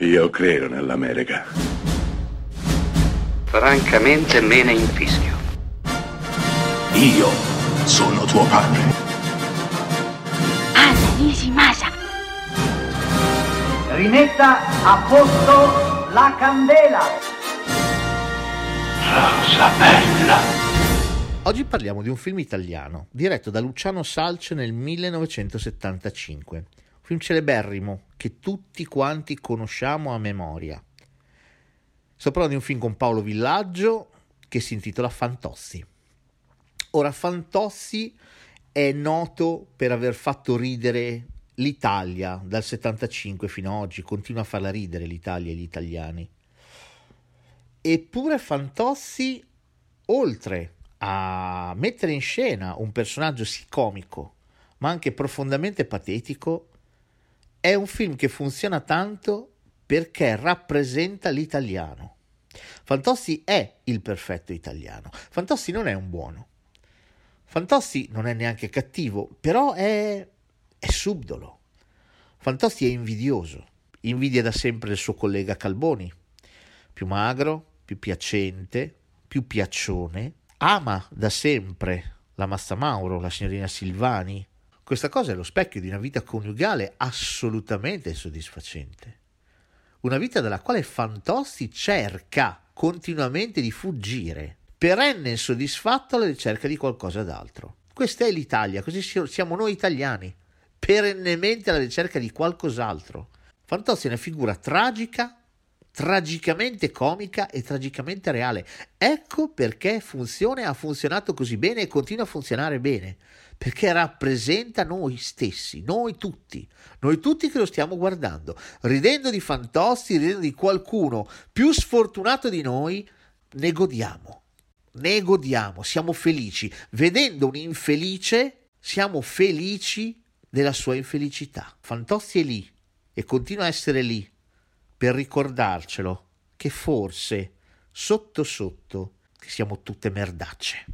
Io credo nell'America. Francamente me ne infischio. Io sono tuo padre. Anna Nishimasa. Rimetta a posto la candela. Rosa bella. Oggi parliamo di un film italiano diretto da Luciano Salce nel 1975, un film celeberrimo che tutti quanti conosciamo a memoria. Sto parlando di un film con Paolo Villaggio che si intitola Fantossi. Ora, Fantossi è noto per aver fatto ridere l'Italia dal 75 fino ad oggi, continua a farla ridere l'Italia e gli italiani. Eppure Fantossi, oltre a mettere in scena un personaggio sì comico, ma anche profondamente patetico, è un film che funziona tanto perché rappresenta l'italiano. Fantossi è il perfetto italiano. Fantossi non è un buono. Fantossi non è neanche cattivo, però è, è subdolo. Fantossi è invidioso. Invidia da sempre il suo collega Calboni. Più magro, più piacente, più piaccione. Ama da sempre la Massa Mauro, la signorina Silvani. Questa cosa è lo specchio di una vita coniugale assolutamente soddisfacente. Una vita dalla quale Fantossi cerca continuamente di fuggire, perenne insoddisfatto alla ricerca di qualcosa d'altro. Questa è l'Italia, così siamo noi italiani, perennemente alla ricerca di qualcos'altro. Fantozzi è una figura tragica, tragicamente comica e tragicamente reale. Ecco perché funziona, ha funzionato così bene e continua a funzionare bene, perché rappresenta noi stessi, noi tutti, noi tutti che lo stiamo guardando, ridendo di Fantozzi, ridendo di qualcuno più sfortunato di noi, ne godiamo, ne godiamo, siamo felici, vedendo un infelice, siamo felici della sua infelicità. Fantozzi è lì e continua a essere lì per ricordarcelo che forse sotto sotto siamo tutte merdacce.